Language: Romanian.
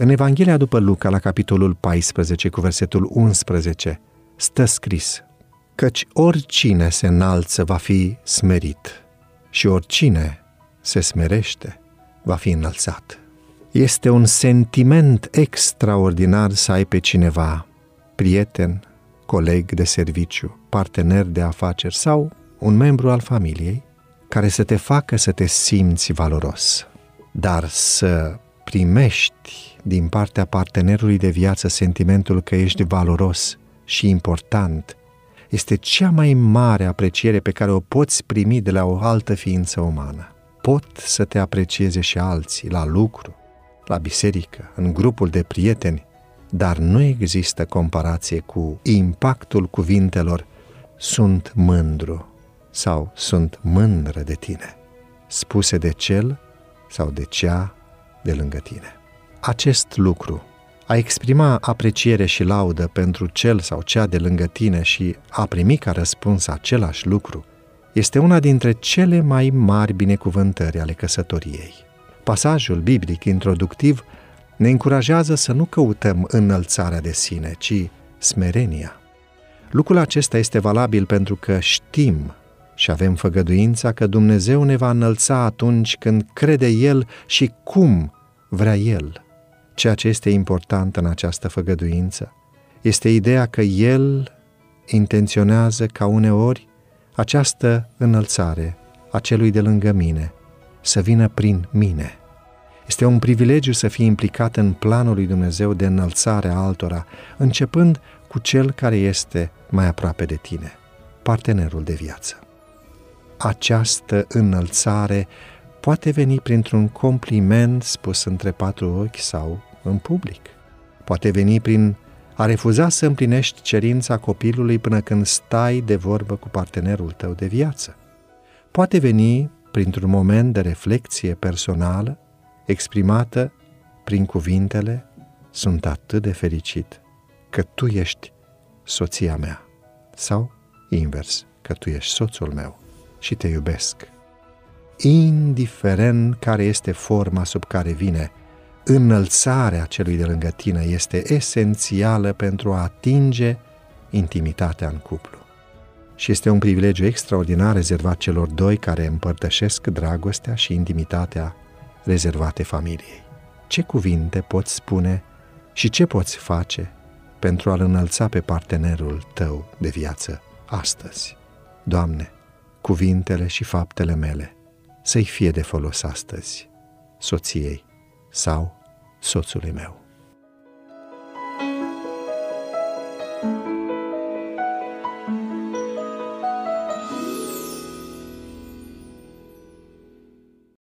În Evanghelia după Luca, la capitolul 14, cu versetul 11, stă scris Căci oricine se înalță va fi smerit și oricine se smerește va fi înălțat. Este un sentiment extraordinar să ai pe cineva, prieten, coleg de serviciu, partener de afaceri sau un membru al familiei, care să te facă să te simți valoros. Dar să primești din partea partenerului de viață sentimentul că ești valoros și important, este cea mai mare apreciere pe care o poți primi de la o altă ființă umană. Pot să te aprecieze și alții la lucru, la biserică, în grupul de prieteni, dar nu există comparație cu impactul cuvintelor sunt mândru sau sunt mândră de tine, spuse de cel sau de cea de lângă tine. Acest lucru, a exprima apreciere și laudă pentru cel sau cea de lângă tine și a primi ca răspuns același lucru, este una dintre cele mai mari binecuvântări ale căsătoriei. Pasajul biblic introductiv ne încurajează să nu căutăm înălțarea de sine, ci smerenia. Lucrul acesta este valabil pentru că știm și avem făgăduința că Dumnezeu ne va înălța atunci când crede El și cum vrea El. Ceea ce este important în această făgăduință este ideea că El intenționează ca uneori această înălțare a celui de lângă mine să vină prin mine. Este un privilegiu să fii implicat în planul lui Dumnezeu de înălțare a altora, începând cu cel care este mai aproape de tine, partenerul de viață. Această înălțare poate veni printr-un compliment spus între patru ochi sau în public. Poate veni prin a refuza să împlinești cerința copilului până când stai de vorbă cu partenerul tău de viață. Poate veni printr-un moment de reflexie personală exprimată prin cuvintele Sunt atât de fericit că tu ești soția mea sau invers, că tu ești soțul meu și te iubesc. Indiferent care este forma sub care vine, înălțarea celui de lângă tine este esențială pentru a atinge intimitatea în cuplu. Și este un privilegiu extraordinar rezervat celor doi care împărtășesc dragostea și intimitatea rezervate familiei. Ce cuvinte poți spune și ce poți face pentru a-l înălța pe partenerul tău de viață astăzi? Doamne, cuvintele și faptele mele să-i fie de folos astăzi, soției sau soțului meu.